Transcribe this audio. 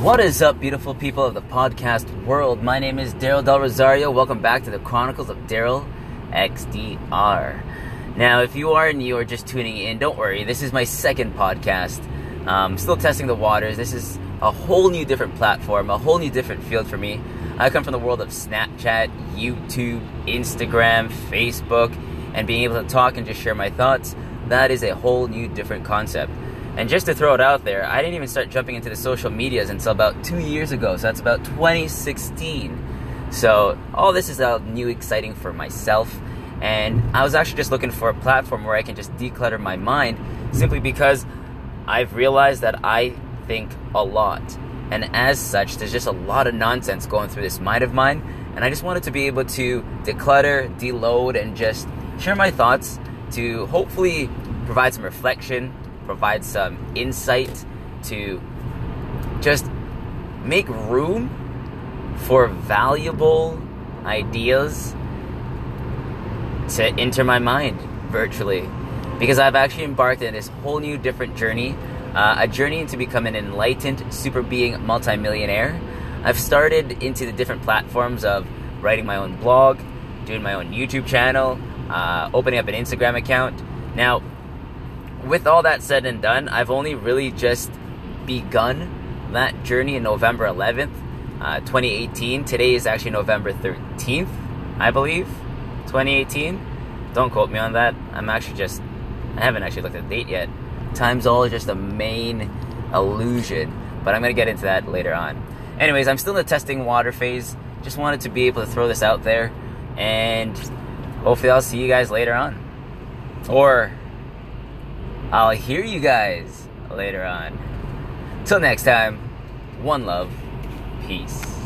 What is up, beautiful people of the podcast world? My name is Daryl Del Rosario. Welcome back to the Chronicles of Daryl XDR. Now, if you are new or just tuning in, don't worry. This is my second podcast. Um, still testing the waters. This is a whole new different platform, a whole new different field for me. I come from the world of Snapchat, YouTube, Instagram, Facebook, and being able to talk and just share my thoughts. That is a whole new different concept. And just to throw it out there, I didn't even start jumping into the social medias until about two years ago. So that's about 2016. So all this is all new, exciting for myself. And I was actually just looking for a platform where I can just declutter my mind simply because I've realized that I think a lot. And as such, there's just a lot of nonsense going through this mind of mine. And I just wanted to be able to declutter, deload, and just share my thoughts to hopefully provide some reflection, provide some insight to just make room for valuable ideas to enter my mind virtually. Because I've actually embarked on this whole new different journey, uh, a journey into becoming an enlightened super being multimillionaire. I've started into the different platforms of writing my own blog, doing my own YouTube channel, uh, opening up an Instagram account. Now, with all that said and done, I've only really just begun that journey in November 11th, uh, 2018. Today is actually November 13th, I believe, 2018. Don't quote me on that. I'm actually just, I haven't actually looked at the date yet. Time's all just a main illusion, but I'm going to get into that later on. Anyways, I'm still in the testing water phase. Just wanted to be able to throw this out there, and hopefully, I'll see you guys later on. Or I'll hear you guys later on. Till next time, one love, peace.